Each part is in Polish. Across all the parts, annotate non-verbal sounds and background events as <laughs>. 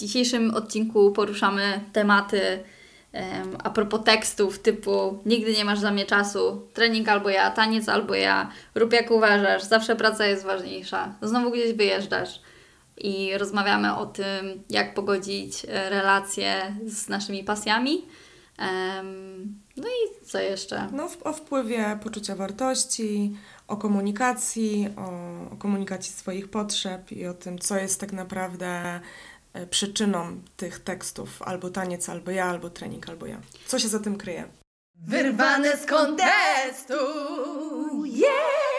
dzisiejszym odcinku poruszamy tematy um, a propos tekstów typu nigdy nie masz dla mnie czasu, trening albo ja, taniec albo ja, rób jak uważasz, zawsze praca jest ważniejsza, znowu gdzieś wyjeżdżasz. I rozmawiamy o tym, jak pogodzić e, relacje z naszymi pasjami. Um, no i co jeszcze? No, o wpływie poczucia wartości, o komunikacji, o, o komunikacji swoich potrzeb i o tym, co jest tak naprawdę przyczyną tych tekstów albo taniec, albo ja, albo trening, albo ja. Co się za tym kryje? Wyrwane z kontestu! Yes!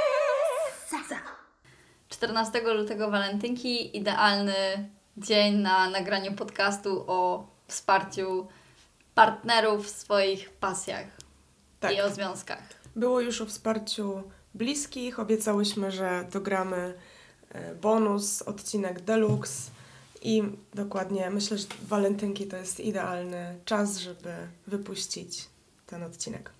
14 lutego walentynki, idealny dzień na nagraniu podcastu o wsparciu partnerów w swoich pasjach tak. i o związkach. Było już o wsparciu bliskich. Obiecałyśmy, że dogramy e, bonus, odcinek deluxe i dokładnie myślę, że walentynki to jest idealny czas, żeby wypuścić ten odcinek.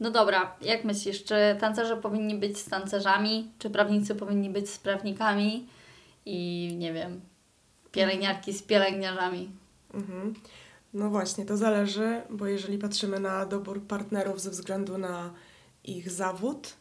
No dobra, jak myślisz, czy tancerze powinni być z tancerzami, czy prawnicy powinni być z prawnikami i nie wiem, pielęgniarki z pielęgniarzami? Mhm. No właśnie, to zależy, bo jeżeli patrzymy na dobór partnerów ze względu na ich zawód,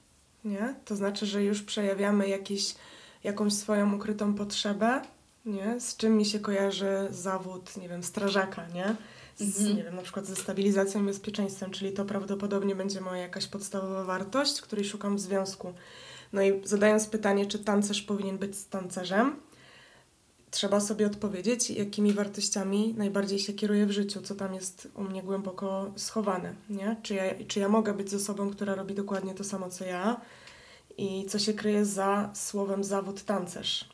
nie? to znaczy, że już przejawiamy jakieś, jakąś swoją ukrytą potrzebę, nie? Z czym mi się kojarzy zawód, nie wiem, strażaka, nie? Z, mhm. nie wiem, na przykład ze stabilizacją i bezpieczeństwem, czyli to prawdopodobnie będzie moja jakaś podstawowa wartość, której szukam w związku. No i zadając pytanie, czy tancerz powinien być z tancerzem, trzeba sobie odpowiedzieć, jakimi wartościami najbardziej się kieruję w życiu, co tam jest u mnie głęboko schowane, nie? Czy ja, czy ja mogę być z osobą, która robi dokładnie to samo, co ja i co się kryje za słowem zawód tancerz,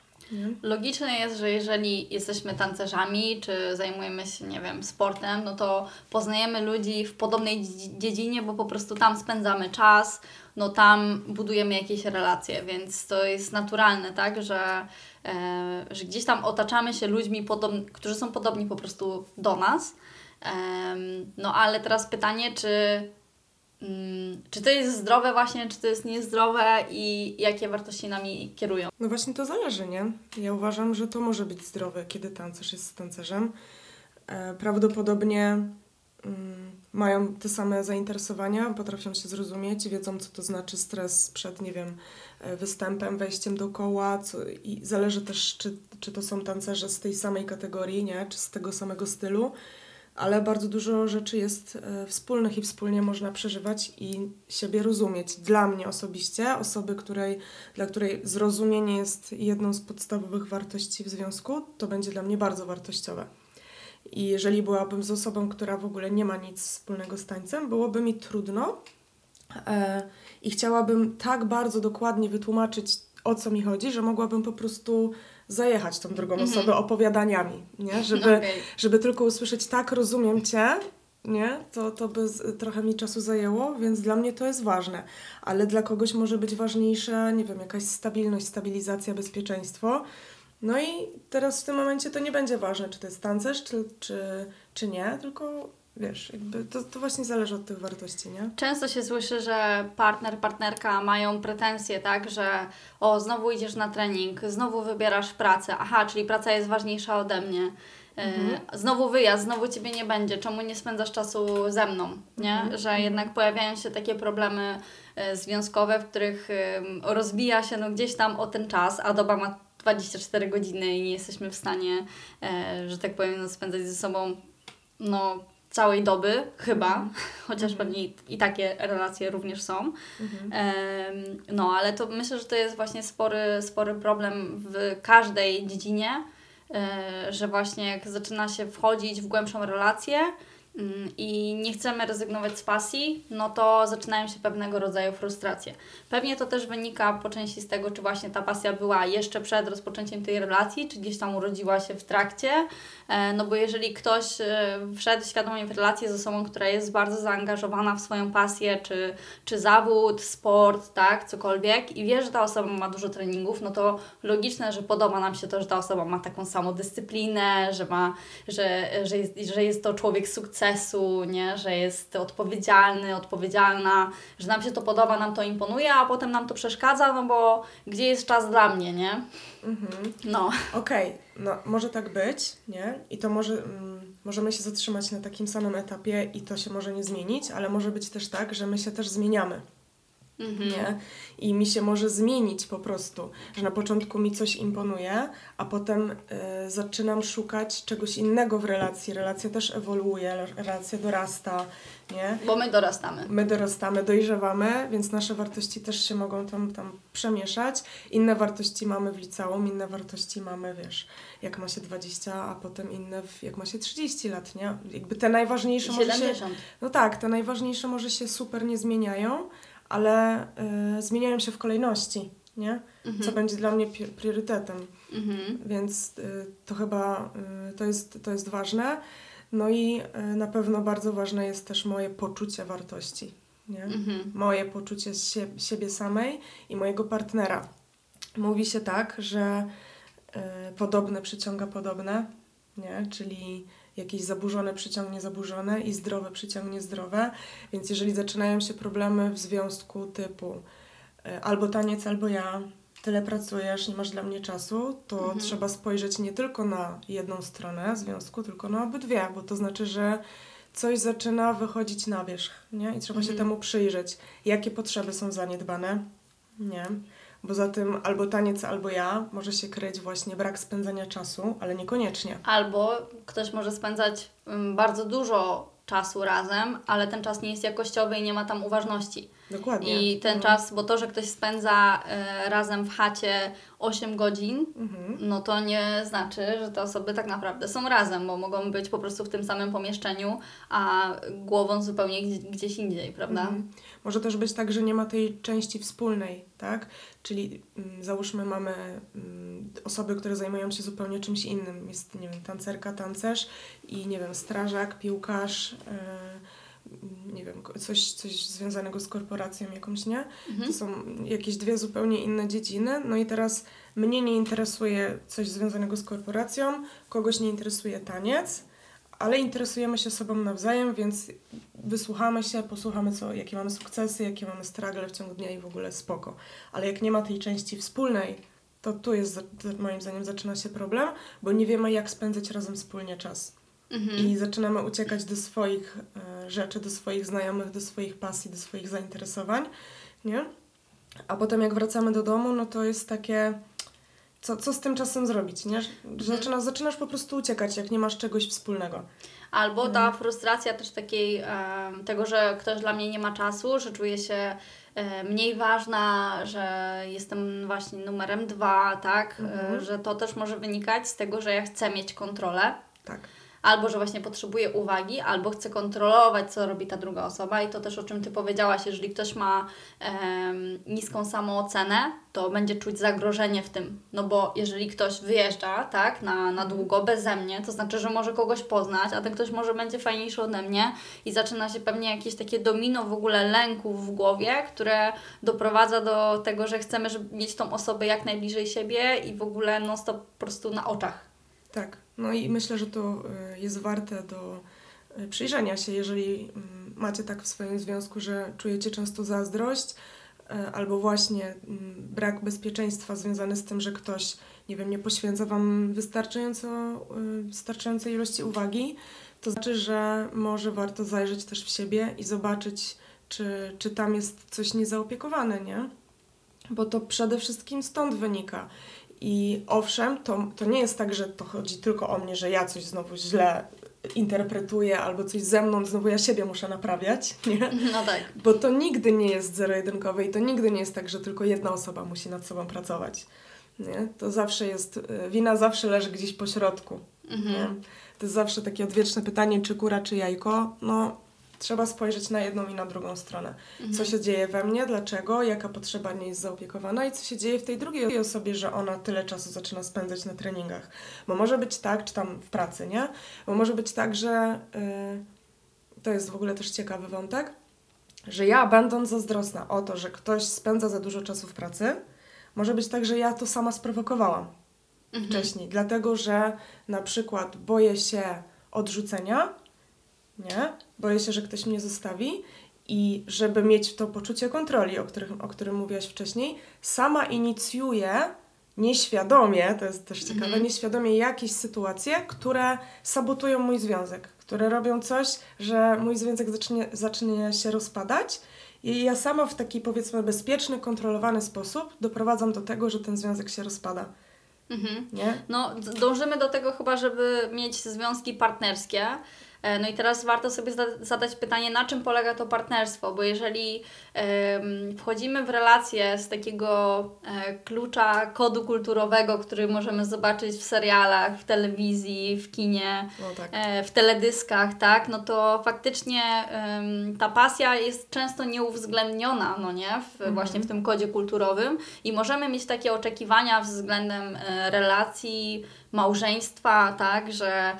Logiczne jest, że jeżeli jesteśmy tancerzami, czy zajmujemy się, nie wiem, sportem, no to poznajemy ludzi w podobnej dziedzinie, bo po prostu tam spędzamy czas, no tam budujemy jakieś relacje, więc to jest naturalne, tak, że, e, że gdzieś tam otaczamy się ludźmi, podob- którzy są podobni po prostu do nas. E, no ale teraz pytanie, czy czy to jest zdrowe właśnie, czy to jest niezdrowe i jakie wartości nami kierują? No właśnie to zależy, nie? Ja uważam, że to może być zdrowe, kiedy tancerz jest tancerzem. E, prawdopodobnie mm, mają te same zainteresowania, potrafią się zrozumieć, wiedzą co to znaczy stres przed, nie wiem, e, występem, wejściem do koła co, i zależy też, czy, czy to są tancerze z tej samej kategorii, nie? Czy z tego samego stylu ale bardzo dużo rzeczy jest e, wspólnych i wspólnie można przeżywać i siebie rozumieć. Dla mnie osobiście, osoby, której, dla której zrozumienie jest jedną z podstawowych wartości w związku, to będzie dla mnie bardzo wartościowe. I jeżeli byłabym z osobą, która w ogóle nie ma nic wspólnego z tańcem, byłoby mi trudno e, i chciałabym tak bardzo dokładnie wytłumaczyć, o co mi chodzi, że mogłabym po prostu zajechać tą drugą mm -hmm. osobę opowiadaniami, nie? <laughs> Żeby, okay. żeby tylko usłyszeć tak, rozumiem Cię, nie? To, to by z, trochę mi czasu zajęło, więc dla mnie to jest ważne. Ale dla kogoś może być ważniejsza, nie wiem, jakaś stabilność, stabilizacja, bezpieczeństwo. No i teraz w tym momencie to nie będzie ważne, czy to jest tancerz, czy, czy, czy nie, tylko wiesz, jakby to, to właśnie zależy od tych wartości, nie? Często się słyszy, że partner, partnerka mają pretensje, tak, że o, znowu idziesz na trening, znowu wybierasz pracę, aha, czyli praca jest ważniejsza ode mnie. E, mhm. Znowu wyjazd, znowu ciebie nie będzie, czemu nie spędzasz czasu ze mną, nie? Mhm. Że mhm. jednak pojawiają się takie problemy e, związkowe, w których rozbija się no, gdzieś tam o ten czas, a doba ma 24 godziny i nie jesteśmy w stanie, e, że tak powiem, no, spędzać ze sobą no, całej doby, chyba, mhm. <laughs> chociaż pewnie i, takie relacje również są. Mhm. no, ale to myślę, że to jest właśnie spory, spory problem w każdej dziedzinie, e, że właśnie jak zaczyna się wchodzić w głębszą relację, i nie chcemy rezygnować z pasji, no to zaczynają się pewnego rodzaju frustracje. Pewnie to też wynika po części z tego, czy właśnie ta pasja była jeszcze przed rozpoczęciem tej relacji, czy gdzieś tam urodziła się w trakcie. E, no bo jeżeli ktoś e, wszedł świadomie w relację z osobą, która jest bardzo zaangażowana w swoją pasję, czy, czy zawód, sport, tak, cokolwiek, i wie, że ta osoba ma dużo treningów, no to logiczne, że podoba nam się to, że ta osoba ma taką samą dyscyplinę, że, ma, że, że, jest, że jest to człowiek sukcesu sukcesu, nie? że jest odpowiedzialny, odpowiedzialna, że nam się to podoba, nam to imponuje, a potem nam to przeszkadza, no bo gdzie jest czas dla mnie, nie? Mhm. No. Okej, okay. no może tak być, nie? I to może, mm, możemy się zatrzymać na takim samym etapie i to się może nie zmienić, ale może być też tak, że my się też zmieniamy. Mhm. Nie? I mi się może zmienić po prostu, że na początku mi coś imponuje, a potem y, zaczynam szukać czegoś innego w relacji. Relacja też ewoluuje, relacja dorasta, nie? Bo my dorastamy. My dorastamy, dojrzewamy, więc nasze wartości też się mogą tam, tam przemieszać. Inne wartości mamy w liceum, inne wartości mamy, wiesz, jak ma się 20, a potem inne w, jak ma się 30 lat, nie? Jakby te najważniejsze 70. może się... No tak, te najważniejsze może się super nie zmieniają, ale y, zmieniają się w kolejności, nie? Mhm. Co będzie dla mnie priorytetem. Mhm. Więc y, to chyba y, to, jest, to jest ważne. No i y, na pewno bardzo ważne jest też moje poczucie wartości, nie? Mhm. Moje poczucie sie siebie samej i mojego partnera. Mówi się tak, że y, podobne przyciąga podobne, nie? Czyli jakieś zaburzone przyciągnie zaburzone i zdrowe przyciągnie zdrowe. Więc jeżeli zaczynają się problemy w związku typu e, albo taniec, albo ja, tyle pracujesz, nie masz dla mnie czasu, to mhm. trzeba spojrzeć nie tylko na jedną stronę związku, tylko na obydwie, bo to znaczy, że coś zaczyna wychodzić na wierzch, nie? I trzeba mhm. się temu przyjrzeć. Jakie potrzeby są zaniedbane, nie? Bo za tym albo taniec, albo ja może się kryć właśnie brak spędzania czasu, ale niekoniecznie. Albo ktoś może spędzać mm, bardzo dużo czasu razem, ale ten czas nie jest jakościowy i nie ma tam uważności. Dokładnie. I ten no. czas, bo to, że ktoś spędza y, razem w chacie 8 godzin, mhm. no to nie znaczy, że te osoby tak naprawdę są razem, bo mogą być po prostu w tym samym pomieszczeniu, a głową zupełnie gdzieś indziej, prawda? Mhm. Może też być tak, że nie ma tej części wspólnej, tak? Czyli mm, załóżmy mamy mm, osoby, które zajmują się zupełnie czymś innym. Jest, nie wiem, tancerka, tancerz i, nie wiem, strażak, piłkarz, yy, nie wiem, coś, coś związanego z korporacją jakąś, nie? Mhm. To są jakieś dwie zupełnie inne dziedziny. No i teraz mnie nie interesuje coś związanego z korporacją, kogoś nie interesuje taniec, ale interesujemy się sobą nawzajem, więc wysłuchamy się, posłuchamy, co, jakie mamy sukcesy, jakie mamy struggle w ciągu dnia i w ogóle spoko. Ale jak nie ma tej części wspólnej, to tu jest, moim zdaniem, zaczyna się problem, bo nie wiemy, jak spędzać razem wspólnie czas. Mhm. I zaczynamy uciekać do swoich e, rzeczy, do swoich znajomych, do swoich pasji, do swoich zainteresowań, nie? A potem jak wracamy do domu, no to jest takie co, co z tym czasem zrobić, nie? Mhm. Zaczynasz, zaczynasz po prostu uciekać, jak nie masz czegoś wspólnego. Albo ta mhm. frustracja też takiej, e, tego, że ktoś dla mnie nie ma czasu, że czuję się e, mniej ważna, że jestem właśnie numerem dwa, tak? E, mhm. że to też może wynikać z tego, że ja chcę mieć kontrolę. Tak albo że właśnie potrzebuje uwagi, albo chce kontrolować, co robi ta druga osoba. I to też o czym Ty powiedziałaś, jeżeli ktoś ma niską samoocenę, to będzie czuć zagrożenie w tym. No bo jeżeli ktoś wyjeżdża, tak, na, na długo, beze mnie, to znaczy, że może kogoś poznać, a ten ktoś może będzie fajniejszy ode mnie i zaczyna się pewnie jakieś takie domino w ogóle lęków w głowie, które doprowadza do tego, że chcemy żeby mieć tą osobę jak najbliżej siebie i w ogóle non stop po prostu na oczach. Tak. No i myślę, że to y, jest warte do y, przyjrzenia się, jeżeli mm, macie tak w swoim związku, że czujecie często zazdrość y, albo właśnie mm, brak bezpieczeństwa związany z tym, że ktoś, nie wiem, nie poświęca Wam wystarczająco, wystarczającej ilości uwagi, to znaczy, że może warto zajrzeć też w siebie i zobaczyć, czy, czy tam jest coś niezaopiekowane, nie? Bo to przede wszystkim stąd wynika. I owszem, to, to nie jest tak, że to chodzi tylko o mnie, że ja coś znowu źle interpretuję albo coś ze mną, znowu ja siebie muszę naprawiać, <laughs> nie? No tak. Bo to nigdy nie jest zero-jedynkowe i to nigdy nie jest tak, że tylko jedna osoba musi nad sobą pracować, nie? To zawsze jest, y, wina zawsze leży gdzieś po środku, mhm. nie? To jest zawsze takie odwieczne pytanie, czy kura, czy jajko, no trzeba spojrzeć na jedną i na drugą stronę. Mhm. Co się dzieje we mnie, dlaczego, jaka potrzeba nie jest zaopiekowana i co się dzieje w tej drugiej osobie, że ona tyle czasu zaczyna spędzać na treningach. Bo może być tak, czy tam w pracy, nie? Bo może być tak, że yy, to jest w ogóle też ciekawy wątek, że ja będąc zazdrosna o to, że ktoś spędza za dużo czasu w pracy, może być tak, że ja to sama sprowokowałam mhm. wcześniej, dlatego że na przykład boję się odrzucenia nie? Boję się, że ktoś mnie zostawi i żeby mieć to poczucie kontroli, o którym, o którym mówiłaś wcześniej, sama inicjuję nieświadomie, to jest też ciekawe, Mhm. nieświadomie jakieś sytuacje, które sabotują mój związek, które robią coś, że mój związek zacznie, zacznie się rozpadać i ja sama w taki powiedzmy bezpieczny, kontrolowany sposób doprowadzam do tego, że ten związek się rozpada, Mhm. nie? No, dążymy do tego chyba, żeby mieć związki partnerskie. E, No i teraz warto sobie zada- zadać pytanie, na czym polega to partnerstwo, bo jeżeli wchodzimy w relacje z takiego e, klucza kodu kulturowego, który możemy zobaczyć w serialach, w telewizji, w kinie, No tak. e, w teledyskach, tak, no to faktycznie ta pasja jest często nieuwzględniona, no nie, w, właśnie w tym kodzie kulturowym i możemy mieć takie oczekiwania względem relacji, małżeństwa, tak, że e,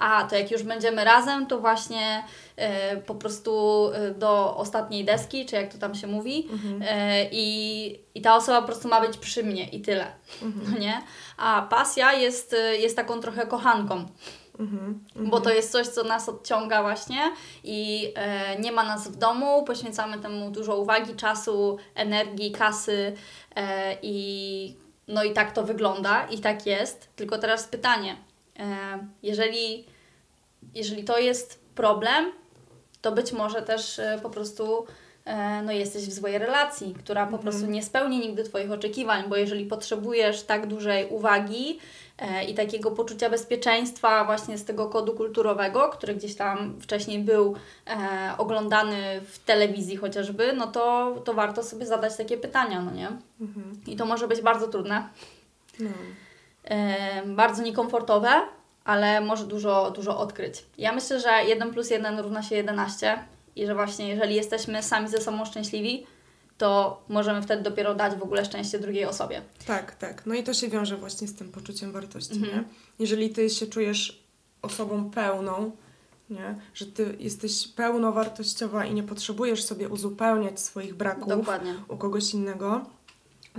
a, to jak już będziemy razem, to właśnie e, po prostu e, do ostatniej deski, czy jak to tam się mówi, e, i, i ta osoba po prostu ma być przy mnie i tyle, no <laughs> nie? A pasja jest, e, jest taką trochę kochanką, Mhm. bo to jest coś, co nas odciąga właśnie i e, nie ma nas w domu, poświęcamy temu dużo uwagi, czasu, energii, kasy e, i no i tak to wygląda i tak jest. Tylko teraz pytanie, e, jeżeli, jeżeli to jest problem, to być może też e, po prostu no jesteś w złej relacji, która po prostu nie spełni nigdy Twoich oczekiwań, bo jeżeli potrzebujesz tak dużej uwagi e, i takiego poczucia bezpieczeństwa właśnie z tego kodu kulturowego, który gdzieś tam wcześniej był e, oglądany w telewizji chociażby, no to, to warto sobie zadać takie pytania, no nie? Mhm. I to może być bardzo trudne, No. e, bardzo niekomfortowe, ale może dużo, dużo odkryć. Ja myślę, że 1 plus 1 równa się 11 i że właśnie jeżeli jesteśmy sami ze sobą szczęśliwi, to możemy wtedy dopiero dać w ogóle szczęście drugiej osobie. Tak, tak. No i to się wiąże właśnie z tym poczuciem wartości, Mhm. nie? Jeżeli ty się czujesz osobą pełną, nie? Że ty jesteś pełnowartościowa i nie potrzebujesz sobie uzupełniać swoich braków Dokładnie. u kogoś innego,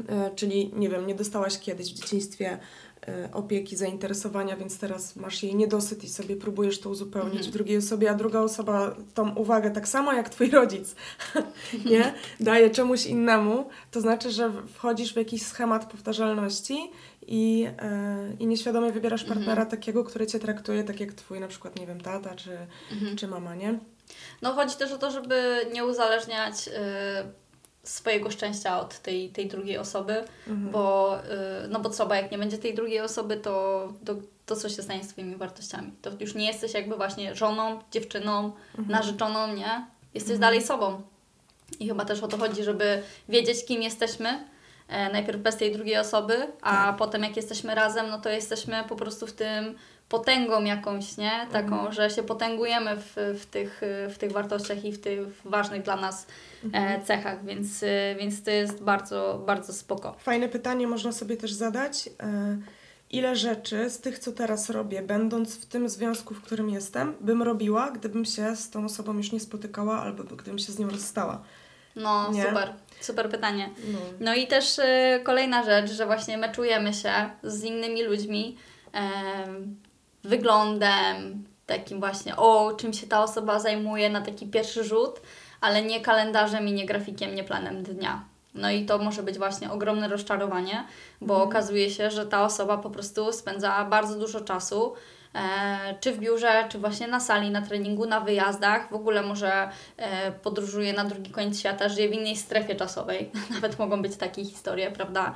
e, czyli nie wiem, nie dostałaś kiedyś w dzieciństwie opieki, zainteresowania, więc teraz masz jej niedosyt i sobie próbujesz to uzupełnić Mhm. w drugiej osobie, a druga osoba tą uwagę tak samo jak twój rodzic, <laughs> nie? Daje czemuś innemu, to znaczy, że wchodzisz w jakiś schemat powtarzalności i, e, i nieświadomie wybierasz Mhm. partnera takiego, który cię traktuje tak jak twój na przykład, nie wiem, tata czy, Mhm. czy mama, nie? No chodzi też o to, żeby nie uzależniać y, swojego szczęścia od tej, tej drugiej osoby, Mhm. bo, y, no bo co, bo jak nie będzie tej drugiej osoby, to, to, to co się stanie z Twoimi wartościami? To już nie jesteś jakby właśnie żoną, dziewczyną, Mhm. narzeczoną, nie? Jesteś dalej sobą. I chyba też o to chodzi, żeby wiedzieć, kim jesteśmy, e, najpierw bez tej drugiej osoby, a Tak. potem jak jesteśmy razem, no to jesteśmy po prostu w tym potęgą jakąś, nie? Taką, że się potęgujemy w, w, tych, w tych wartościach i w tych ważnych dla nas e, cechach, więc, e, więc to jest bardzo, bardzo spoko. Fajne pytanie można sobie też zadać. e, Ile rzeczy z tych, co teraz robię, będąc w tym związku, w którym jestem, bym robiła, gdybym się z tą osobą już nie spotykała albo gdybym się z nią rozstała? No, Nie? super, super pytanie. No. No i też e, kolejna rzecz, że właśnie meczujemy się z innymi ludźmi wyglądem, takim właśnie, o czym się ta osoba zajmuje na taki pierwszy rzut, ale nie kalendarzem i nie grafikiem, nie planem dnia. No i to może być właśnie ogromne rozczarowanie, bo okazuje się, że ta osoba po prostu spędza bardzo dużo czasu, e, czy w biurze, czy właśnie na sali, na treningu, na wyjazdach, w ogóle może e, podróżuje na drugi koniec świata, żyje w innej strefie czasowej. <laughs> Nawet mogą być takie historie, prawda?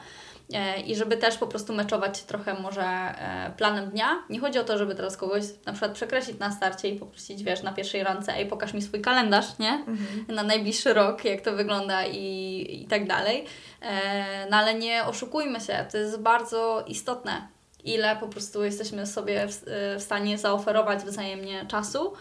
E, I żeby też po prostu meczować się trochę może e, planem dnia. Nie chodzi o to, żeby teraz kogoś na przykład przekreślić na starcie i poprosić, wiesz, na pierwszej randce, ej, pokaż mi swój kalendarz, nie? Mhm. Na najbliższy rok, jak to wygląda i, i tak dalej. E, no ale nie oszukujmy się, to jest bardzo istotne, ile po prostu jesteśmy sobie w, w stanie zaoferować wzajemnie czasu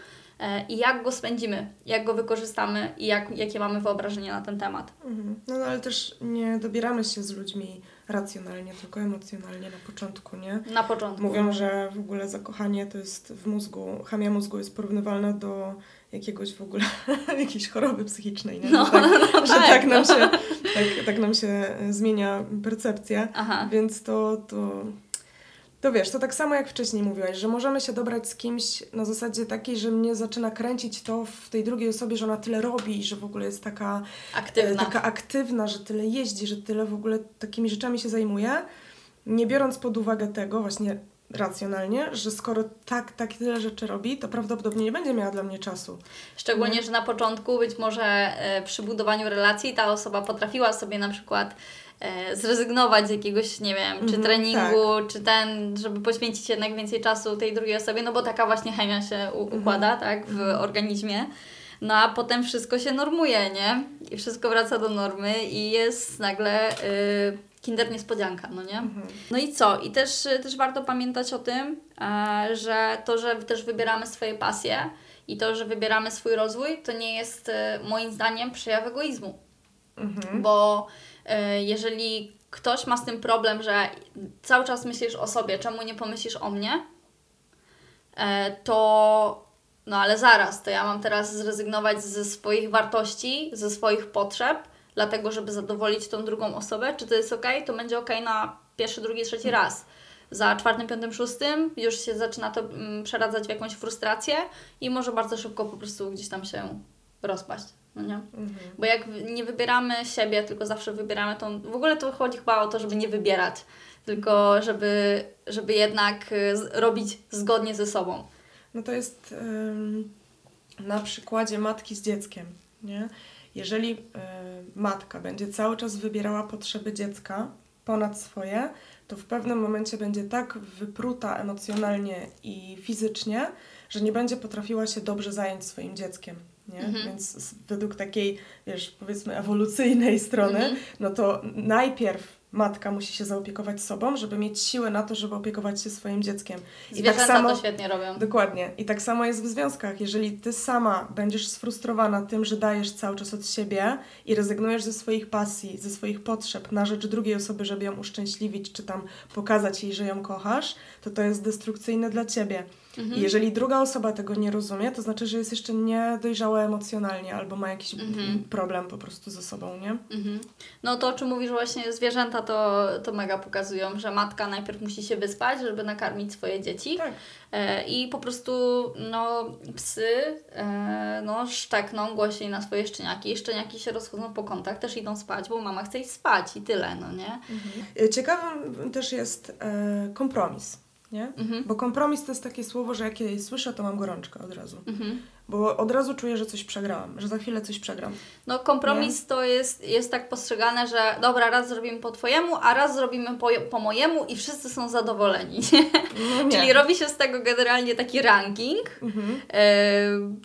i jak go spędzimy, jak go wykorzystamy i jak, jakie mamy wyobrażenie na ten temat. Mhm. No, no ale też nie dobieramy się z ludźmi racjonalnie, tylko emocjonalnie na początku, nie? Na początku. Mówią, że w ogóle zakochanie to jest w mózgu, chemia mózgu jest porównywalna do jakiegoś w ogóle, <laughs> jakiejś choroby psychicznej, nie? No, że tak, <laughs> no że tak, tak nam no. się, tak, tak nam się e, zmienia percepcja, Aha. więc to, to To wiesz, to tak samo jak wcześniej mówiłaś, że możemy się dobrać z kimś na zasadzie takiej, że mnie zaczyna kręcić to w tej drugiej osobie, że ona tyle robi i że w ogóle jest taka Aktywna. e, taka aktywna, że tyle jeździ, że tyle w ogóle takimi rzeczami się zajmuje, nie biorąc pod uwagę tego właśnie racjonalnie, że skoro tak, tak tyle rzeczy robi, to prawdopodobnie nie będzie miała dla mnie czasu. Szczególnie, No. że na początku być może e, przy budowaniu relacji ta osoba potrafiła sobie na przykład e, zrezygnować z jakiegoś, nie wiem, czy Mhm, treningu, czy ten, żeby poświęcić jednak więcej czasu tej drugiej osobie, no bo taka właśnie chemia się Mhm. układa, tak, w organizmie. No a potem wszystko się normuje, nie? I wszystko wraca do normy i jest nagle y, kinder niespodzianka, no nie? Mhm. No i co? I też, też warto pamiętać o tym, e, że to, że też wybieramy swoje pasje i to, że wybieramy swój rozwój, to nie jest e, moim zdaniem przejaw egoizmu. Mhm. Bo e, jeżeli ktoś ma z tym problem, że cały czas myślisz o sobie, czemu nie pomyślisz o mnie, to no ale zaraz, to ja mam teraz zrezygnować ze swoich wartości, ze swoich potrzeb, dlatego żeby zadowolić tą drugą osobę. Czy to jest ok? To będzie ok na pierwszy, drugi, trzeci raz. Za czwartym, piątym, szóstym już się zaczyna to mm, przeradzać w jakąś frustrację i może bardzo szybko po prostu gdzieś tam się rozpaść. No nie? Mhm. Bo jak nie wybieramy siebie, tylko zawsze wybieramy tą. W ogóle to chodzi chyba o to, żeby nie wybierać, tylko żeby, żeby jednak y, robić zgodnie ze sobą. No to jest ym, na przykładzie matki z dzieckiem, nie? Jeżeli y, matka będzie cały czas wybierała potrzeby dziecka ponad swoje, to w pewnym momencie będzie tak wypruta emocjonalnie i fizycznie, że nie będzie potrafiła się dobrze zająć swoim dzieckiem. Nie? Mhm. Więc według takiej, wiesz, powiedzmy ewolucyjnej strony, Mhm. no to najpierw matka musi się zaopiekować sobą, żeby mieć siłę na to, żeby opiekować się swoim dzieckiem. I tak samo, to świetnie robią. Dokładnie. I tak samo jest w związkach. Jeżeli ty sama będziesz sfrustrowana tym, że dajesz cały czas od siebie i rezygnujesz ze swoich pasji, ze swoich potrzeb na rzecz drugiej osoby, żeby ją uszczęśliwić, czy tam pokazać jej, że ją kochasz, to to jest destrukcyjne dla ciebie. Mhm. Jeżeli druga osoba tego nie rozumie, to znaczy, że jest jeszcze niedojrzała emocjonalnie albo ma jakiś Mhm. problem po prostu ze sobą, nie? Mhm. No to o czym mówisz właśnie, zwierzęta to, to mega pokazują, że matka najpierw musi się wyspać, żeby nakarmić swoje dzieci. Tak. E, I po prostu no, psy e, no, szczekną głośniej na swoje szczeniaki. Szczeniaki się rozchodzą po kątach, też idą spać, bo mama chce iść spać i tyle, no nie? Y, Ciekawym też jest e, kompromis, nie? Mhm. Bo kompromis to jest takie słowo, że jak je słyszę, to mam gorączkę od razu. Mhm. Bo od razu czuję, że coś przegrałam, że za chwilę coś przegram. No kompromis to jest, jest tak postrzegane, że dobra, raz zrobimy po Twojemu, a raz zrobimy po, po mojemu i wszyscy są zadowoleni. No Czyli robi się z tego generalnie taki ranking, Mhm. e,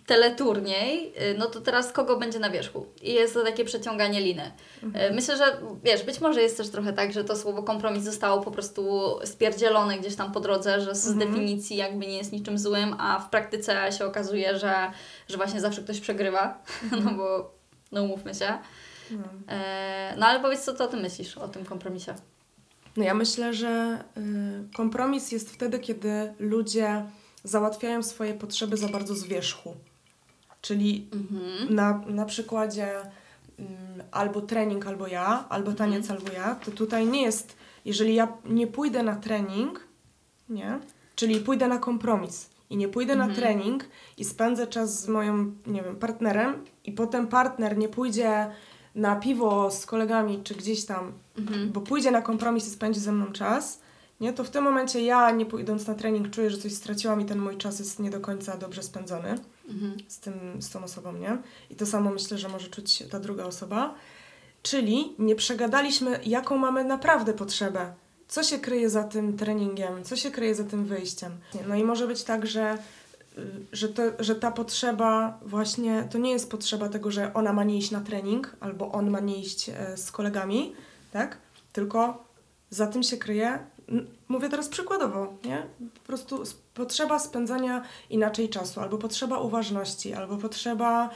teleturniej, e, no to teraz kogo będzie na wierzchu? I jest to takie przeciąganie liny. E, myślę, że wiesz, być może jest też trochę tak, że to słowo kompromis zostało po prostu stwierdzielone gdzieś tam po drodze, że z Mhm. definicji jakby nie jest niczym złym, a w praktyce się okazuje, że, że właśnie zawsze ktoś przegrywa, <laughs> no bo no umówmy się. No. E, no ale powiedz, co ty o tym myślisz, o tym kompromisie? no ja myślę, że y, kompromis jest wtedy, kiedy ludzie załatwiają swoje potrzeby za bardzo z wierzchu. Czyli Mhm. na, na przykładzie mm, albo trening, albo ja, albo taniec, albo ja, to tutaj nie jest, jeżeli ja nie pójdę na trening, nie, czyli pójdę na kompromis i nie pójdę na trening i spędzę czas z moją, nie wiem, partnerem i potem partner nie pójdzie na piwo z kolegami czy gdzieś tam, Mhm. bo pójdzie na kompromis i spędzi ze mną czas, nie, to w tym momencie ja, nie pójdąc na trening, czuję, że coś straciłam i ten mój czas jest nie do końca dobrze spędzony Mhm. z, tym, z tą osobą, nie? I to samo myślę, że może czuć ta druga osoba. Czyli nie przegadaliśmy, jaką mamy naprawdę potrzebę. Co się kryje za tym treningiem, co się kryje za tym wyjściem. No i może być tak, że, y, że, to, że ta potrzeba właśnie, to nie jest potrzeba tego, że ona ma nie iść na trening, albo on ma nie iść e, z kolegami, tak? Tylko za tym się kryje, mówię teraz przykładowo, nie? Po prostu potrzeba spędzania inaczej czasu, albo potrzeba uważności, albo potrzeba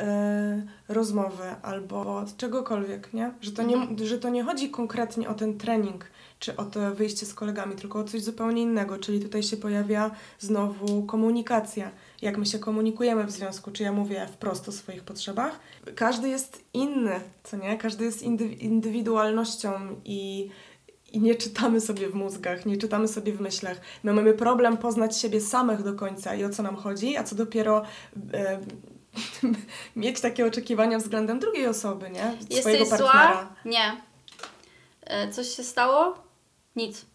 e, rozmowy, albo czegokolwiek, nie? Że to nie, że to nie chodzi konkretnie o ten trening, czy o to wyjście z kolegami, tylko o coś zupełnie innego, czyli tutaj się pojawia znowu komunikacja. Jak my się komunikujemy w związku, czy ja mówię wprost o swoich potrzebach. Każdy jest inny, co nie? Każdy jest indy- indywidualnością i i nie czytamy sobie w mózgach, nie czytamy sobie w myślach. My mamy problem poznać siebie samych do końca i o co nam chodzi, a co dopiero e, <laughs> mieć takie oczekiwania względem drugiej osoby, nie? Swojego Jesteś partnera. Zła? Nie. E, coś się stało? Nic.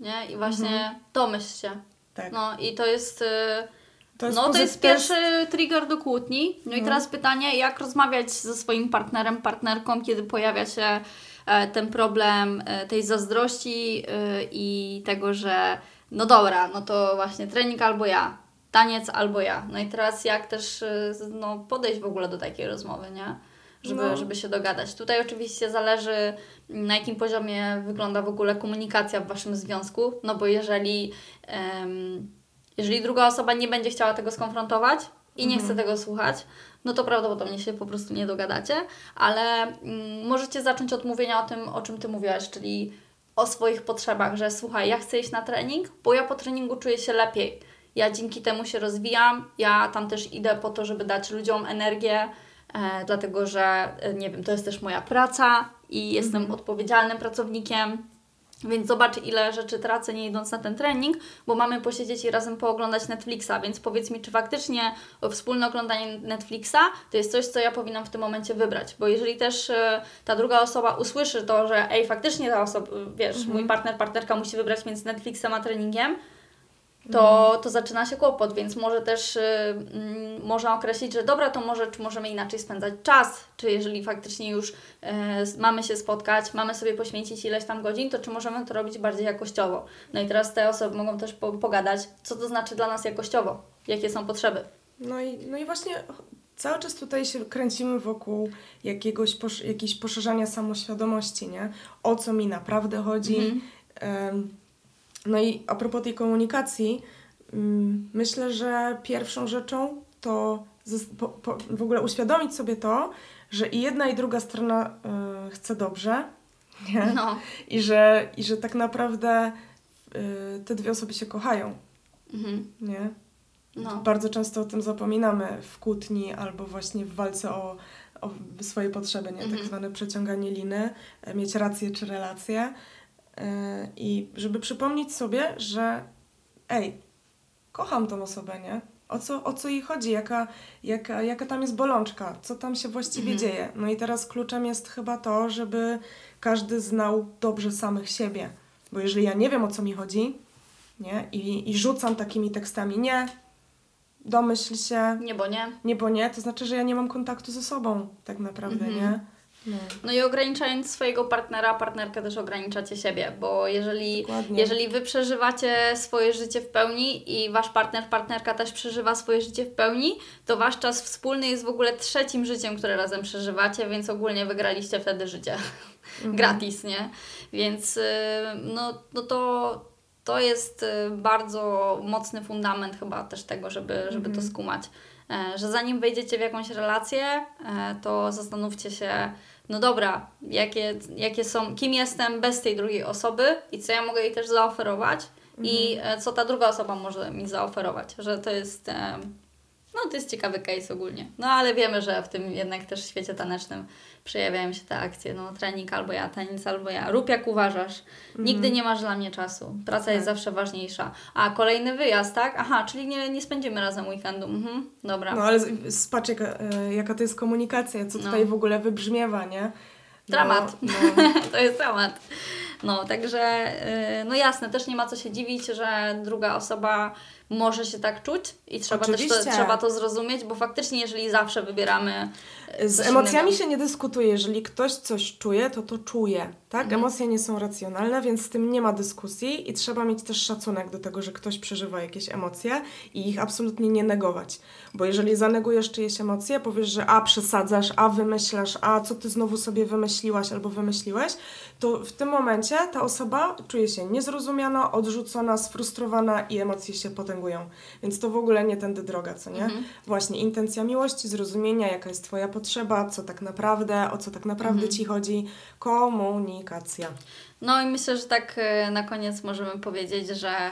Nie? I właśnie mhm. domyśl się. Tak. No i to jest... E, to jest no to jest pierwszy trigger do kłótni. No, no, i teraz pytanie, jak rozmawiać ze swoim partnerem, partnerką, kiedy pojawia się e, ten problem e, tej zazdrości e, i tego, że no dobra, no to właśnie trening albo ja, taniec albo ja. No i teraz jak też no, podejść w ogóle do takiej rozmowy, nie? Żeby, no. żeby się dogadać. Tutaj oczywiście zależy na jakim poziomie wygląda w ogóle komunikacja w Waszym związku, no bo jeżeli... Um, jeżeli druga osoba nie będzie chciała tego skonfrontować i nie mhm. chce tego słuchać, no to prawdopodobnie się po prostu nie dogadacie, ale mm, możecie zacząć od mówienia o tym, o czym Ty mówiłaś, czyli o swoich potrzebach, że słuchaj, ja chcę iść na trening, bo ja po treningu czuję się lepiej. Ja dzięki temu się rozwijam, ja tam też idę po to, żeby dać ludziom energię, e, dlatego że, e, nie wiem, to jest też moja praca i jestem mhm. odpowiedzialnym pracownikiem, więc zobacz, ile rzeczy tracę nie idąc na ten trening, bo mamy posiedzieć i razem pooglądać Netflixa. Więc powiedz mi, czy faktycznie wspólne oglądanie Netflixa to jest coś, co ja powinnam w tym momencie wybrać. Bo jeżeli też e, ta druga osoba usłyszy to, że ej, faktycznie ta osoba, wiesz, mhm. mój partner, partnerka musi wybrać między Netflixem a treningiem, to, mhm. to zaczyna się kłopot, więc może też y, y, można określić, że dobra, to może czy możemy inaczej spędzać czas, czy jeżeli faktycznie już y, mamy się spotkać, mamy sobie poświęcić ileś tam godzin, to czy możemy to robić bardziej jakościowo. No i teraz te osoby mogą też po, pogadać, co to znaczy dla nas jakościowo, jakie są potrzeby. No i, no i właśnie cały czas tutaj się kręcimy wokół jakiegoś posz, jakiegoś poszerzania samoświadomości, nie? O co mi naprawdę chodzi. Mhm. No i a propos tej komunikacji, mm, myślę, że pierwszą rzeczą to w ogóle uświadomić sobie to, że i jedna i druga strona y, chce dobrze, <laughs> nie? No. I, że, I że tak naprawdę y, te dwie osoby się kochają, mhm. nie? No. Bardzo często o tym zapominamy w kłótni albo właśnie w walce o, o swoje potrzeby, nie? Tak mhm. Tak zwane przeciąganie liny, e, mieć rację czy relację. E, I żeby przypomnieć sobie, że ej, kocham tą osobę, nie? O co, o co jej chodzi, jaka, jaka, jaka tam jest bolączka, co tam się właściwie mhm. dzieje. No i teraz kluczem jest chyba to, żeby każdy znał dobrze samych siebie. Bo jeżeli ja nie wiem, o co mi chodzi, nie? I, i rzucam takimi tekstami, nie, domyśl się. Nie, bo nie. Nie, bo nie, to znaczy, że ja nie mam kontaktu ze sobą, tak naprawdę, mhm. nie? No. no i ograniczając swojego partnera, partnerkę też ograniczacie siebie, bo jeżeli, jeżeli Wy przeżywacie swoje życie w pełni i Wasz partner, partnerka też przeżywa swoje życie w pełni, to Wasz czas wspólny jest w ogóle trzecim życiem, które razem przeżywacie, więc ogólnie wygraliście wtedy życie. Mhm. <laughs> Gratis, nie? Więc y, no, no to, to jest y, bardzo mocny fundament chyba też tego, żeby, żeby mhm. to skumać. E, że zanim wejdziecie w jakąś relację, e, to zastanówcie się, no dobra, jakie, jakie są, kim jestem bez tej drugiej osoby i co ja mogę jej też zaoferować mhm. i e, co ta druga osoba może mi zaoferować, że to jest, no to jest ciekawy case ogólnie. No ale wiemy, że w tym jednak też świecie tanecznym przejawiają się te akcje, no trening albo ja, tenis albo ja. Rób jak uważasz. Mhm. Nigdy nie masz dla mnie czasu. Praca tak. jest zawsze ważniejsza. A kolejny wyjazd, tak? Aha, czyli nie, nie spędzimy razem weekendu. Mhm, dobra. No ale patrz jaka, e, jaka to jest komunikacja, co tutaj no. w ogóle wybrzmiewa, nie? Dramat. No, <laughs> to jest dramat. No, także, y, no jasne, też nie ma co się dziwić, że druga osoba może się tak czuć i trzeba Oczywiście. też to, trzeba to zrozumieć, bo faktycznie, jeżeli zawsze wybieramy. Z emocjami innego. się nie dyskutuje. Jeżeli ktoś coś czuje, to to czuje. Tak? Mhm. Emocje nie są racjonalne, więc z tym nie ma dyskusji i trzeba mieć też szacunek do tego, że ktoś przeżywa jakieś emocje i ich absolutnie nie negować. Bo jeżeli zanegujesz czyjeś emocje, powiesz, że a przesadzasz, a wymyślasz, a co ty znowu sobie wymyśliłaś albo wymyśliłeś, to w tym momencie ta osoba czuje się niezrozumiana, odrzucona, sfrustrowana i emocje się potęgują. Więc to w ogóle nie tędy droga, co nie? Mhm. Właśnie intencja miłości, zrozumienia, jaka jest Twoja potrzeba, co tak naprawdę, o co tak naprawdę mhm. Ci chodzi, komunikacja. No i myślę, że tak e, na koniec możemy powiedzieć, że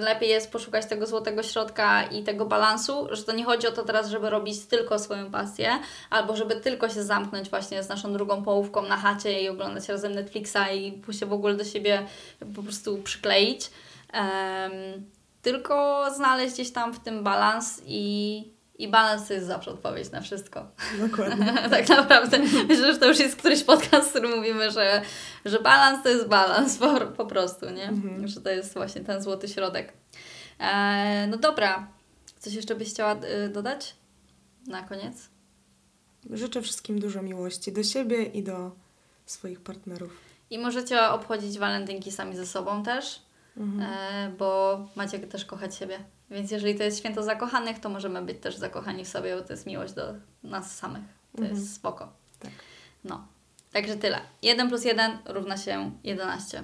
Lepiej jest poszukać tego złotego środka i tego balansu, że to nie chodzi o to teraz, żeby robić tylko swoją pasję, albo żeby tylko się zamknąć właśnie z naszą drugą połówką na chacie i oglądać razem Netflixa i się w ogóle do siebie po prostu przykleić. Em, tylko znaleźć gdzieś tam w tym balans i, i balans to jest zawsze odpowiedź na wszystko. Dokładnie. <laughs> tak naprawdę. Myślę, że to już jest któryś podcast, w którym mówimy, że, że balans to jest balans po, po prostu, nie? Mhm. Że to jest właśnie ten złoty środek. E, no dobra. Coś jeszcze byś chciała y, dodać? Na koniec? Życzę wszystkim dużo miłości do siebie i do swoich partnerów. I możecie obchodzić walentynki sami ze sobą też, Mhm. e, bo macie też kochać siebie. Więc jeżeli to jest święto zakochanych, to możemy być też zakochani w sobie, bo to jest miłość do nas samych. To Mhm. jest spoko. Tak. No. Także tyle. 1 plus 1 równa się 11.